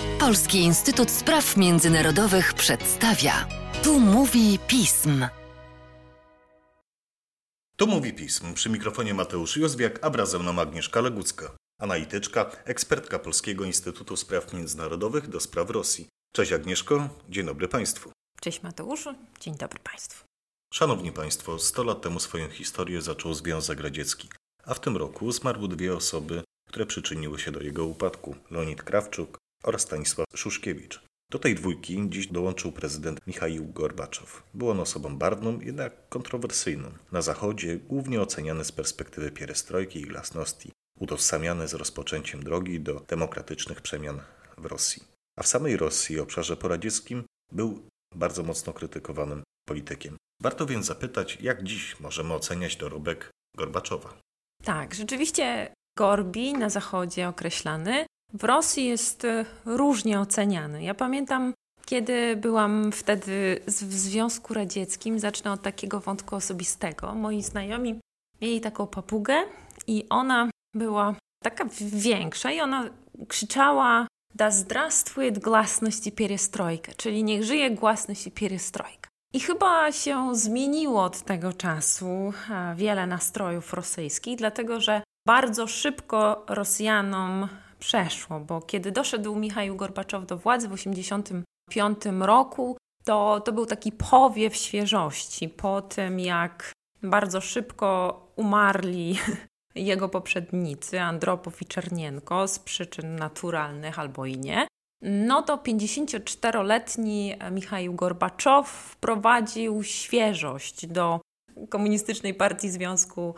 Polski Instytut Spraw Międzynarodowych przedstawia. Tu mówi pism. Tu mówi pism. Przy mikrofonie Mateusz Józwiak, a wraz ze mną Agnieszka Legucka, analityczka, ekspertka Polskiego Instytutu Spraw Międzynarodowych do spraw Rosji. Cześć Agnieszko, dzień dobry Państwu. Cześć Mateuszu, dzień dobry Państwu. Szanowni Państwo, 100 lat temu swoją historię zaczął Związek Radziecki, a w tym roku zmarły dwie osoby, które przyczyniły się do jego upadku: Leonid Krawczuk oraz Stanisław Szuszkiewicz. Do tej dwójki dziś dołączył prezydent Michaił Gorbaczow. Był on osobą barwną, jednak kontrowersyjną. Na Zachodzie głównie oceniany z perspektywy pierestrojki i glasności, utożsamiany z rozpoczęciem drogi do demokratycznych przemian w Rosji. A w samej Rosji, obszarze poradzieckim, był bardzo mocno krytykowanym politykiem. Warto więc zapytać, jak dziś możemy oceniać dorobek Gorbaczowa. Tak, rzeczywiście Gorbi na Zachodzie określany w Rosji jest e, różnie oceniany. Ja pamiętam, kiedy byłam wtedy w Związku Radzieckim, zacznę od takiego wątku osobistego. Moi znajomi mieli taką papugę i ona była taka większa i ona krzyczała da zdrastwuje głasność i pierestrojka, czyli niech żyje głasność i pierestrojka. I chyba się zmieniło od tego czasu e, wiele nastrojów rosyjskich, dlatego że bardzo szybko Rosjanom przeszło, bo kiedy doszedł Michał Gorbaczow do władzy w 1985 roku, to, to był taki powiew świeżości po tym, jak bardzo szybko umarli jego poprzednicy, Andropow i Czernienko, z przyczyn naturalnych albo i nie. No to 54-letni Michał Gorbaczow wprowadził świeżość do Komunistycznej Partii Związku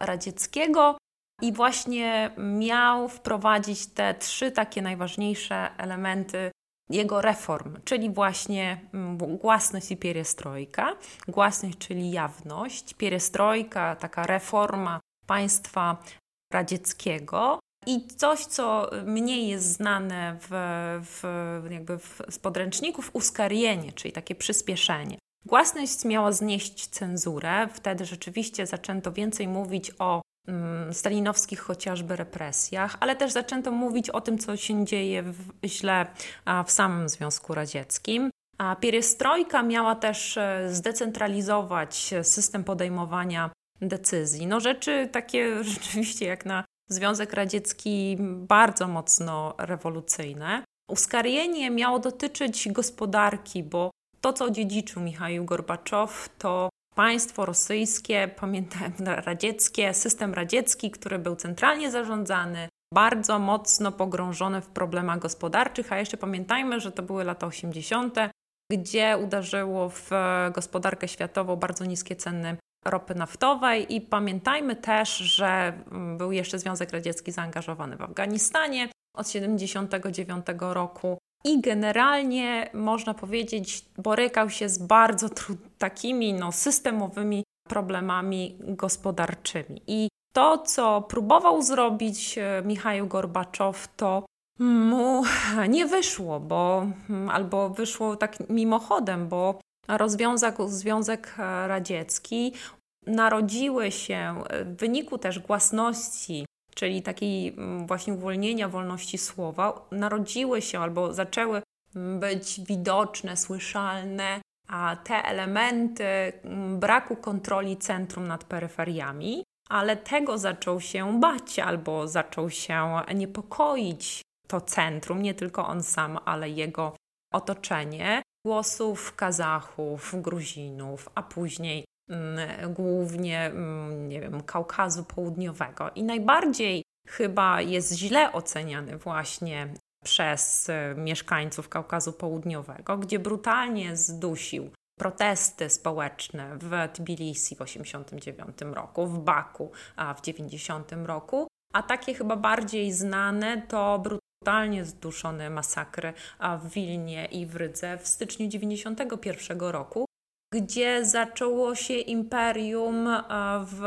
Radzieckiego i właśnie miał wprowadzić te trzy takie najważniejsze elementy jego reform, czyli właśnie mm, głasność i pierestrojka. Głasność, czyli jawność, pierestrojka, taka reforma państwa radzieckiego. I coś, co mniej jest znane w, w, jakby w, z podręczników, uskarienie, czyli takie przyspieszenie. Głasność miała znieść cenzurę, wtedy rzeczywiście zaczęto więcej mówić o Mm, stalinowskich chociażby represjach, ale też zaczęto mówić o tym, co się dzieje w, źle w samym Związku Radzieckim. A pierestrojka miała też e, zdecentralizować system podejmowania decyzji. No rzeczy takie rzeczywiście jak na Związek Radziecki bardzo mocno rewolucyjne. Uskarienie miało dotyczyć gospodarki, bo to, co dziedziczył Michał Gorbaczow, to państwo rosyjskie, pamiętam radzieckie, system radziecki, który był centralnie zarządzany, bardzo mocno pogrążony w problemach gospodarczych, a jeszcze pamiętajmy, że to były lata 80., gdzie uderzyło w gospodarkę światową bardzo niskie ceny ropy naftowej i pamiętajmy też, że był jeszcze Związek Radziecki zaangażowany w Afganistanie od 1979 roku i generalnie można powiedzieć, borykał się z bardzo takimi no, systemowymi problemami gospodarczymi. I to, co próbował zrobić e, Michał Gorbaczow, to mu nie wyszło, bo albo wyszło tak mimochodem, bo rozwiązał Związek Radziecki. Narodziły się w wyniku też głasności czyli takiej mm, właśnie uwolnienia wolności słowa, narodziły się albo zaczęły być widoczne, słyszalne, a te elementy mm, braku kontroli centrum nad peryferiami, ale tego zaczął się bać albo zaczął się niepokoić to centrum, nie tylko on sam, ale jego otoczenie. Głosów Kazachów, Gruzinów, a później Mm, głównie mm, nie wiem, Kaukazu Południowego. I najbardziej chyba jest źle oceniany właśnie przez e, mieszkańców Kaukazu Południowego, gdzie brutalnie zdusił protesty społeczne w Tbilisi w 1989 roku, w Baku a w 1990 roku, a takie chyba bardziej znane to brutalnie zduszone masakry w Wilnie i w Rydze w styczniu 1991 roku, gdzie zaczęło się imperium e,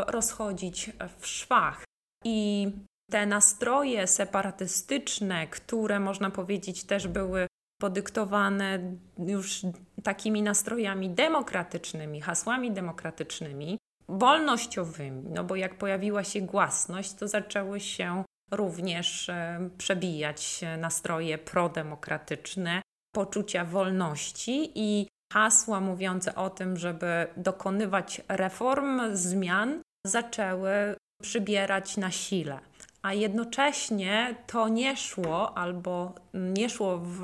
rozchodzić w szwach. I te nastroje separatystyczne, które można powiedzieć też były podyktowane już takimi nastrojami demokratycznymi, hasłami demokratycznymi, wolnościowymi, no bo jak pojawiła się głasność, to zaczęły się również e, przebijać nastroje prodemokratyczne, poczucia wolności i hasła mówiące o tym, żeby dokonywać reform, zmian, zaczęły przybierać na sile. A jednocześnie to nie szło albo nie szło w,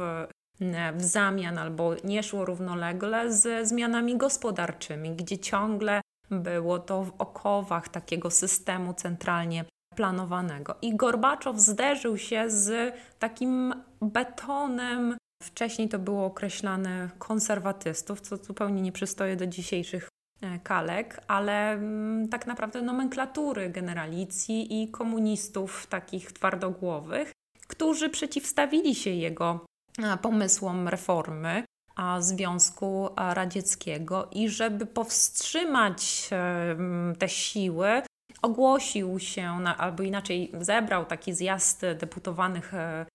w zamian, albo nie szło równolegle ze zmianami gospodarczymi, gdzie ciągle było to w okowach takiego systemu centralnie planowanego. I Gorbaczow zderzył się z takim betonem. Wcześniej to było określane konserwatystów, co zupełnie nie przystoje do dzisiejszych e, kalek, ale mm, tak naprawdę nomenklatury generalicji i komunistów takich twardogłowych, którzy przeciwstawili się jego e, pomysłom reformy Związku Radzieckiego. I żeby powstrzymać te siły, ogłosił się, albo inaczej zebrał taki zjazd deputowanych e, e,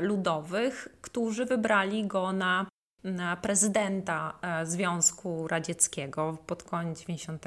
ludowych, którzy wybrali go na, na prezydenta e, Związku Radzieckiego pod koniec 90,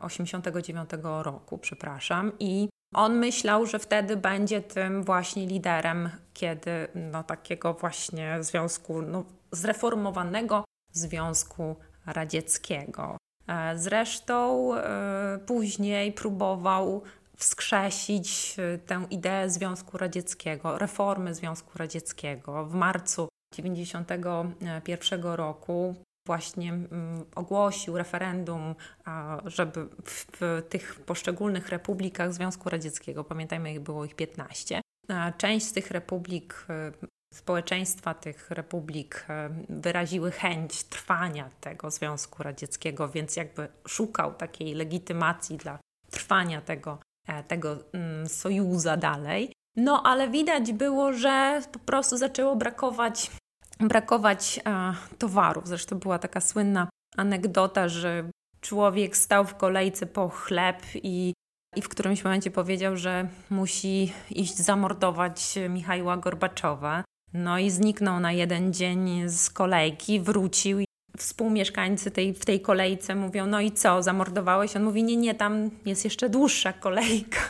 89 roku, przepraszam, i on myślał, że wtedy będzie tym właśnie liderem, kiedy no, takiego właśnie związku, no, zreformowanego Związku Radzieckiego. E, zresztą e, później próbował wskrzesić e, tę ideę Związku Radzieckiego, reformy Związku Radzieckiego. W marcu 1991 roku właśnie mm, ogłosił referendum, żeby w tych poszczególnych republikach Związku Radzieckiego, pamiętajmy, było ich 15, część z tych republik społeczeństwa tych republik e, wyraziły chęć trwania tego Związku Radzieckiego, więc jakby szukał takiej legitymacji dla trwania tego, tego mm, sojuza dalej. No ale widać było, że po prostu zaczęło brakować, brakować e, towarów. Zresztą była taka słynna anegdota, że człowiek stał w kolejce po chleb i i w którymś momencie powiedział, że musi iść zamordować Michała Gorbaczowa. No i zniknął na jeden dzień z kolejki, wrócił współmieszkańcy tej, w tej kolejce mówią, no i co, zamordowałeś? On mówi, nie, nie, tam jest jeszcze dłuższa kolejka.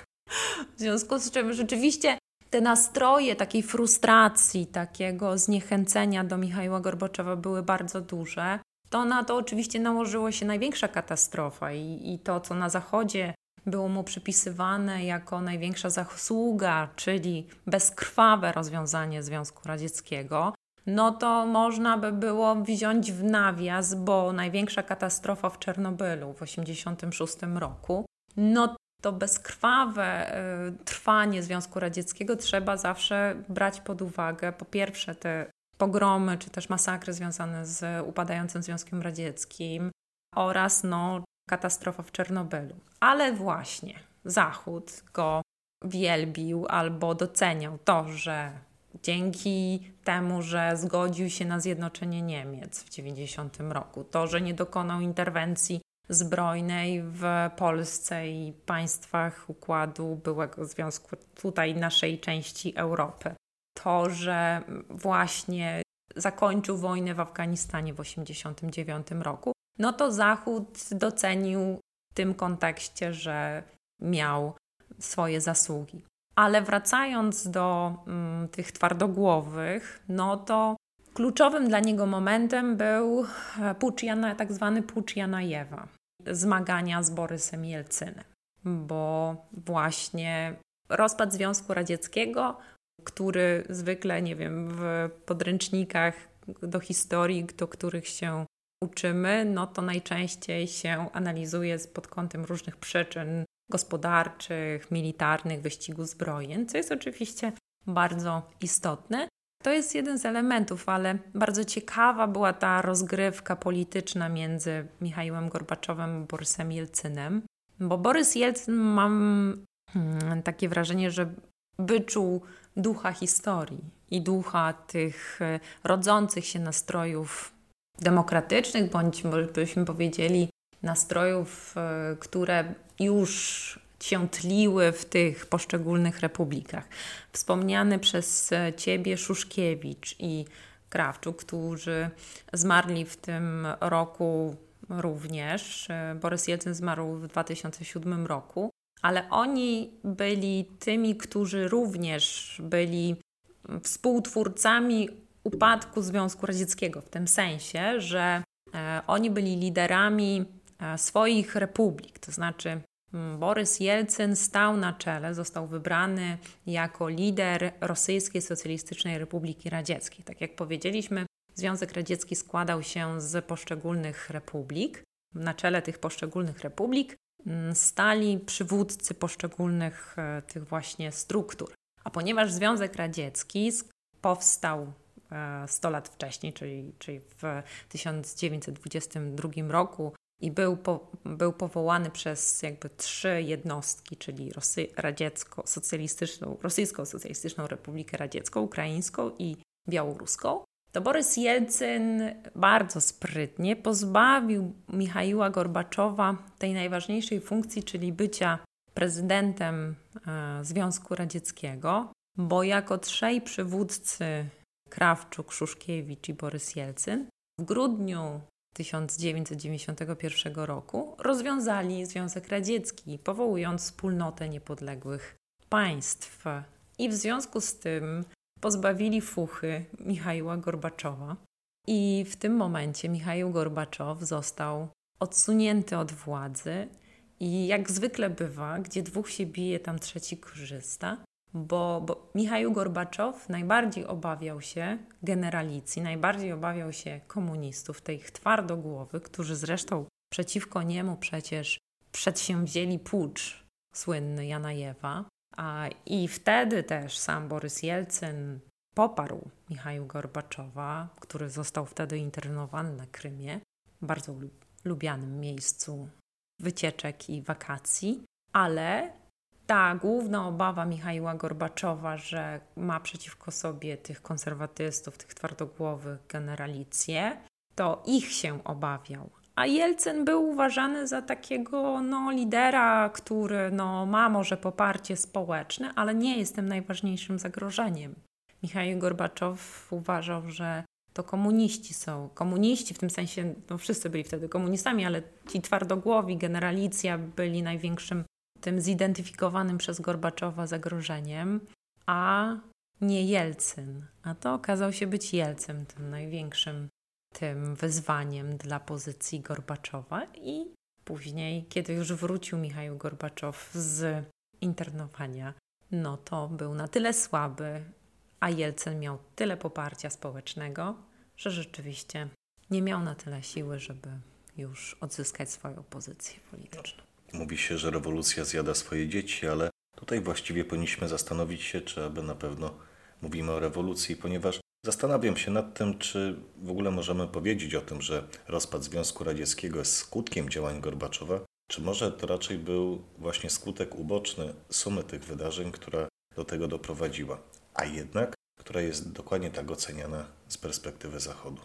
W związku z czym rzeczywiście te nastroje takiej frustracji, takiego zniechęcenia do Michała Gorbaczowa były bardzo duże. To na to oczywiście nałożyło się największa katastrofa i, i to, co na Zachodzie było mu przypisywane jako największa zasługa, czyli bezkrwawe rozwiązanie Związku Radzieckiego, no to można by było wziąć w nawias, bo największa katastrofa w Czernobylu w 1986 roku, no to bezkrwawe y, trwanie Związku Radzieckiego trzeba zawsze brać pod uwagę po pierwsze te pogromy czy też masakry związane z upadającym Związkiem Radzieckim oraz no, katastrofa w Czernobylu. Ale właśnie Zachód go wielbił albo doceniał to, że dzięki temu, że zgodził się na zjednoczenie Niemiec w 90 roku, to, że nie dokonał interwencji zbrojnej w Polsce i państwach układu byłego związku tutaj naszej części Europy. To, że właśnie zakończył wojnę w Afganistanie w 1989 roku, no to Zachód docenił w tym kontekście, że miał swoje zasługi. Ale wracając do mm, tych twardogłowych, no to kluczowym dla niego momentem był e, pucz Jana, tak zwany pucz Janajewa, zmagania z Borysem Jelcynem, bo właśnie rozpad Związku Radzieckiego, który zwykle, nie wiem, w podręcznikach do historii, do których się uczymy, no to najczęściej się analizuje pod kątem różnych przyczyn gospodarczych, militarnych, wyścigu zbrojeń, co jest oczywiście bardzo istotne. To jest jeden z elementów, ale bardzo ciekawa była ta rozgrywka polityczna między Michałem Gorbaczowem a Borysem Jelcynem, bo Borys Jelcyn mam hmm, takie wrażenie, że wyczuł ducha historii i ducha tych e, rodzących się nastrojów demokratycznych, bądź byśmy powiedzieli nastrojów, e, które już się tliły w tych poszczególnych republikach. Wspomniany przez Ciebie Szuszkiewicz i Krawczuk, którzy zmarli w tym roku również. E, Borys Jelcyn zmarł w 2007 roku, ale oni byli tymi, którzy również byli współtwórcami upadku Związku Radzieckiego, w tym sensie, że e, oni byli liderami e, swoich republik, to znaczy Borys Jelcyn stał na czele, został wybrany jako lider Rosyjskiej Socjalistycznej Republiki Radzieckiej. Tak jak powiedzieliśmy, Związek Radziecki składał się z poszczególnych republik. Na czele tych poszczególnych republik mm, stali przywódcy poszczególnych e, tych właśnie struktur. A ponieważ Związek Radziecki powstał 100 e, lat wcześniej, czyli, czyli w 1922 roku i był, po, był powołany przez jakby trzy jednostki, czyli Rosy, radziecko-socjalistyczną, Rosyjsko-Socjalistyczną Republikę Radziecką, Ukraińską i Białoruską, to Borys Jelcyn bardzo sprytnie pozbawił Michaiła Gorbaczowa tej najważniejszej funkcji, czyli bycia prezydentem e, Związku Radzieckiego, bo jako trzej przywódcy Krawczuk, Szuszkiewicz i Borys Jelcyn w grudniu 1991 roku rozwiązali Związek Radziecki, powołując wspólnotę niepodległych państw. I w związku z tym pozbawili fuchy Michaiła Gorbaczowa. I w tym momencie Michaił Gorbaczow został odsunięty od władzy. I jak zwykle bywa, gdzie dwóch się bije, tam trzeci korzysta, bo, bo Michaił Gorbaczow najbardziej obawiał się generalicji, najbardziej obawiał się komunistów, tych twardogłowych, którzy zresztą przeciwko niemu przecież przedsięwzięli pucz słynny Janajewa. A, I wtedy też sam Borys Jelcyn poparł Michaił Gorbaczowa, który został wtedy internowany na Krymie, bardzo lubianym miejscu wycieczek i wakacji, ale ta główna obawa Michaiła Gorbaczowa, że ma przeciwko sobie tych konserwatystów, tych twardogłowych generalicję, to ich się obawiał, a Jelcyn był uważany za takiego no, lidera, który no, ma może poparcie społeczne, ale nie jest tym najważniejszym zagrożeniem. Michał Gorbaczow uważał, że to komuniści są. Komuniści w tym sensie, no wszyscy byli wtedy komunistami, ale ci twardogłowi, generalicja byli największym tym zidentyfikowanym przez Gorbaczowa zagrożeniem, a nie Jelcyn. A to okazał się być Jelcyn, tym największym tym wyzwaniem dla pozycji Gorbaczowa i później, kiedy już wrócił Michał Gorbaczow z internowania, no to był na tyle słaby, a Jelcyn miał tyle poparcia społecznego, że rzeczywiście nie miał na tyle siły, żeby już odzyskać swoją pozycję polityczną. Mówi się, że rewolucja zjada swoje dzieci, ale tutaj właściwie powinniśmy zastanowić się, czy aby na pewno mówimy o rewolucji, ponieważ Zastanawiam się nad tym, czy w ogóle możemy powiedzieć o tym, że rozpad Związku Radzieckiego jest skutkiem działań Gorbaczowa, czy może to raczej był właśnie skutek uboczny sumy tych wydarzeń, która do tego doprowadziła, a jednak która jest dokładnie tak oceniana z perspektywy Zachodu.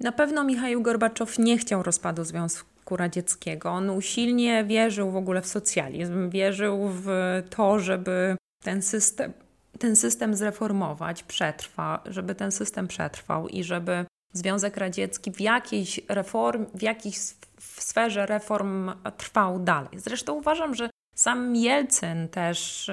Na pewno Michał Gorbaczow nie chciał rozpadu Związku Radzieckiego. On usilnie wierzył w ogóle w socjalizm, wierzył w to, żeby ten system ten system zreformować, przetrwa, żeby ten system przetrwał i żeby Związek Radziecki w jakiejś reform, w jakiejś sferze reform trwał dalej. Zresztą uważam, że sam Jelcyn też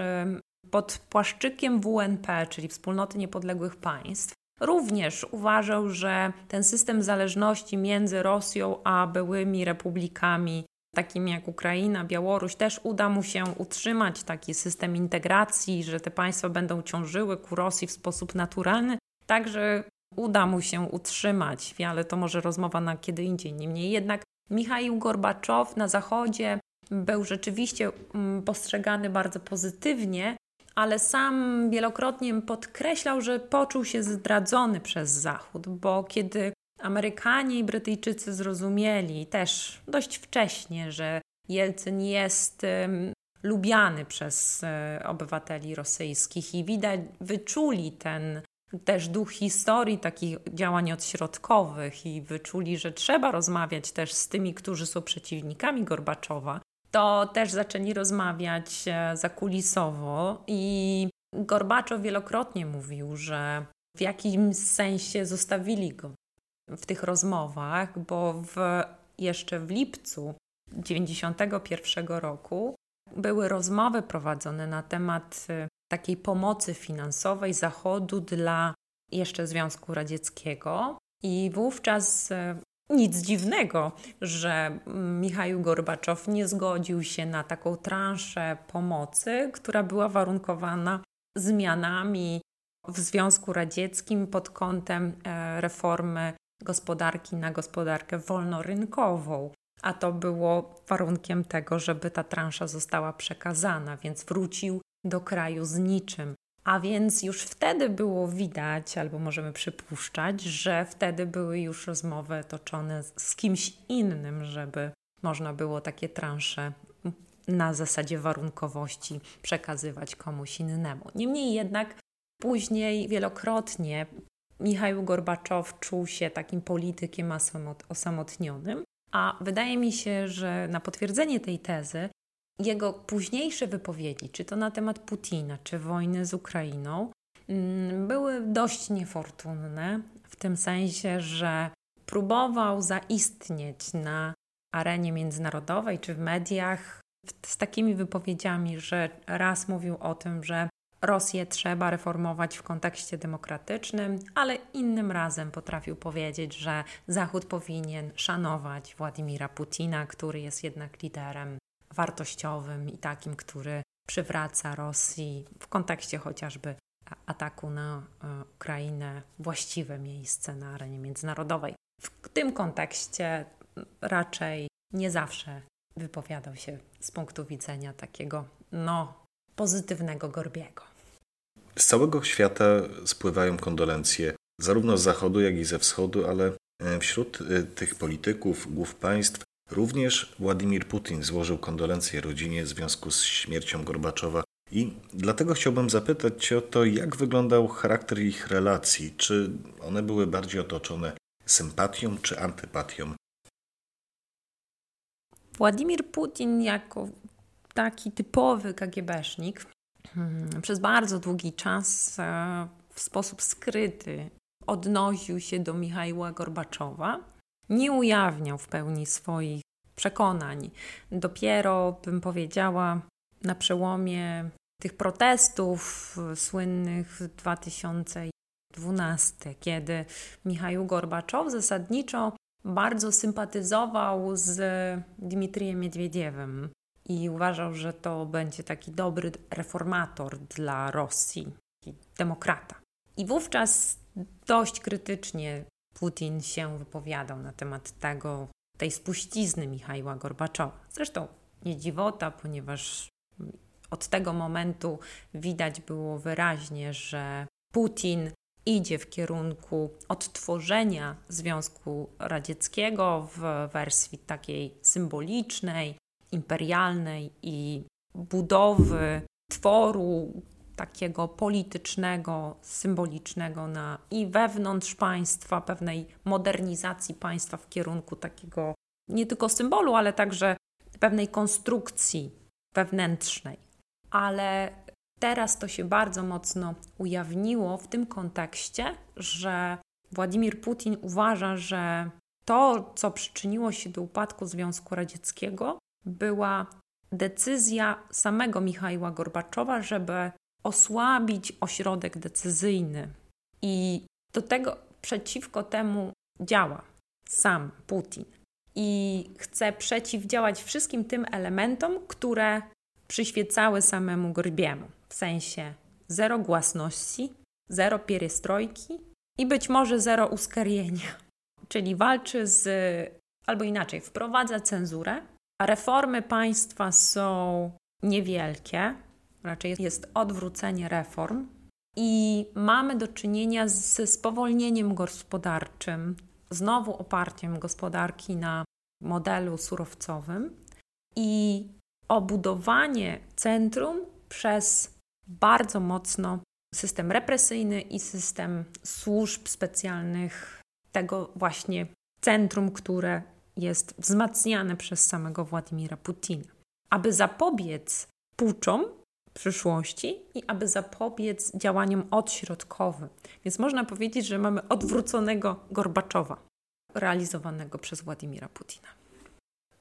pod płaszczykiem WNP, czyli Wspólnoty Niepodległych Państw, również uważał, że ten system zależności między Rosją a byłymi republikami takim jak Ukraina, Białoruś, też uda mu się utrzymać taki system integracji, że te państwa będą ciążyły ku Rosji w sposób naturalny, także uda mu się utrzymać, ale to może rozmowa na kiedy indziej. Niemniej jednak Michał Gorbaczow na Zachodzie był rzeczywiście mm, postrzegany bardzo pozytywnie, ale sam wielokrotnie podkreślał, że poczuł się zdradzony przez Zachód, bo kiedy Amerykanie i Brytyjczycy zrozumieli też dość wcześnie, że Jelcyn jest um, lubiany przez um, obywateli rosyjskich i widać, wyczuli ten też duch historii takich działań odśrodkowych i wyczuli, że trzeba rozmawiać też z tymi, którzy są przeciwnikami Gorbaczowa, to też zaczęli rozmawiać e, zakulisowo i Gorbaczow wielokrotnie mówił, że w jakimś sensie zostawili go w tych rozmowach, bo w, jeszcze w lipcu 1991 roku były rozmowy prowadzone na temat y, takiej pomocy finansowej Zachodu dla jeszcze Związku Radzieckiego. I wówczas y, nic dziwnego, że Michał Gorbaczow nie zgodził się na taką transzę pomocy, która była warunkowana zmianami w Związku Radzieckim pod kątem e, reformy gospodarki na gospodarkę wolnorynkową. A to było warunkiem tego, żeby ta transza została przekazana, więc wrócił do kraju z niczym. A więc już wtedy było widać, albo możemy przypuszczać, że wtedy były już rozmowy toczone z kimś innym, żeby można było takie transze na zasadzie warunkowości przekazywać komuś innemu. Niemniej jednak później wielokrotnie Michał Gorbaczow czuł się takim politykiem osamotnionym, a wydaje mi się, że na potwierdzenie tej tezy jego późniejsze wypowiedzi, czy to na temat Putina, czy wojny z Ukrainą, mm, były dość niefortunne, w tym sensie, że próbował zaistnieć na arenie międzynarodowej czy w mediach z takimi wypowiedziami, że raz mówił o tym, że Rosję trzeba reformować w kontekście demokratycznym, ale innym razem potrafił powiedzieć, że Zachód powinien szanować Władimira Putina, który jest jednak liderem wartościowym i takim, który przywraca Rosji w kontekście chociażby ataku na e, Ukrainę właściwe miejsce na arenie międzynarodowej. W tym kontekście raczej nie zawsze wypowiadał się z punktu widzenia takiego no, pozytywnego Gorbiego. Z całego świata spływają kondolencje, zarówno z zachodu, jak i ze wschodu, ale e, wśród e, tych polityków, głów państw Również Władimir Putin złożył kondolencje rodzinie w związku z śmiercią Gorbaczowa i dlatego chciałbym zapytać Cię o to, jak wyglądał charakter ich relacji. Czy one były bardziej otoczone sympatią czy antypatią? Władimir Putin jako taki typowy KGBsznik hmm, przez bardzo długi czas e, w sposób skryty odnosił się do Michała Gorbaczowa nie ujawniał w pełni swoich przekonań. Dopiero, bym powiedziała, na przełomie tych protestów słynnych w 2012, kiedy Michał Gorbaczow zasadniczo bardzo sympatyzował z Dmitrijem Miedwiediewem i uważał, że to będzie taki dobry reformator dla Rosji, demokrata. I wówczas dość krytycznie Putin się wypowiadał na temat tego, tej spuścizny Michała Gorbaczowa. Zresztą nie dziwota, ponieważ od tego momentu widać było wyraźnie, że Putin idzie w kierunku odtworzenia Związku Radzieckiego w wersji takiej symbolicznej, imperialnej i budowy tworu takiego politycznego, symbolicznego na i wewnątrz państwa, pewnej modernizacji państwa w kierunku takiego nie tylko symbolu, ale także pewnej konstrukcji wewnętrznej. Ale teraz to się bardzo mocno ujawniło w tym kontekście, że Władimir Putin uważa, że to, co przyczyniło się do upadku Związku Radzieckiego, była decyzja samego Michała Gorbaczowa, żeby osłabić ośrodek decyzyjny. I do tego przeciwko temu działa sam Putin. I chce przeciwdziałać wszystkim tym elementom, które przyświecały samemu Gorbiemu. W sensie zero głasności, zero pierestrojki i być może zero uskarienia. Czyli walczy z, albo inaczej, wprowadza cenzurę, a reformy państwa są niewielkie, raczej jest odwrócenie reform i mamy do czynienia ze spowolnieniem gospodarczym, znowu oparciem gospodarki na modelu surowcowym i obudowanie centrum przez bardzo mocno system represyjny i system służb specjalnych, tego właśnie centrum, które jest wzmacniane przez samego Władimira Putina. Aby zapobiec puczom, przyszłości i aby zapobiec działaniom odśrodkowym. Więc można powiedzieć, że mamy odwróconego Gorbaczowa, realizowanego przez Władimira Putina.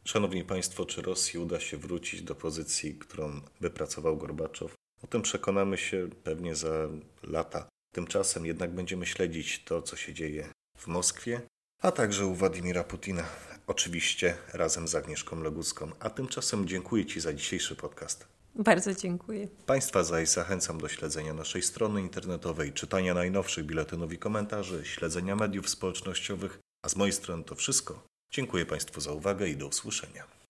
Szanowni Państwo, czy Rosji uda się wrócić do pozycji, którą wypracował Gorbaczow? O tym przekonamy się pewnie za lata. Tymczasem jednak będziemy śledzić to, co się dzieje w Moskwie, a także u Władimira Putina. Oczywiście razem z Agnieszką Leguską. A tymczasem dziękuję Ci za dzisiejszy podcast. Bardzo dziękuję. Państwa zaś zachęcam do śledzenia naszej strony internetowej, czytania najnowszych biletynów i komentarzy, śledzenia mediów społecznościowych. A z mojej strony to wszystko. Dziękuję Państwu za uwagę i do usłyszenia.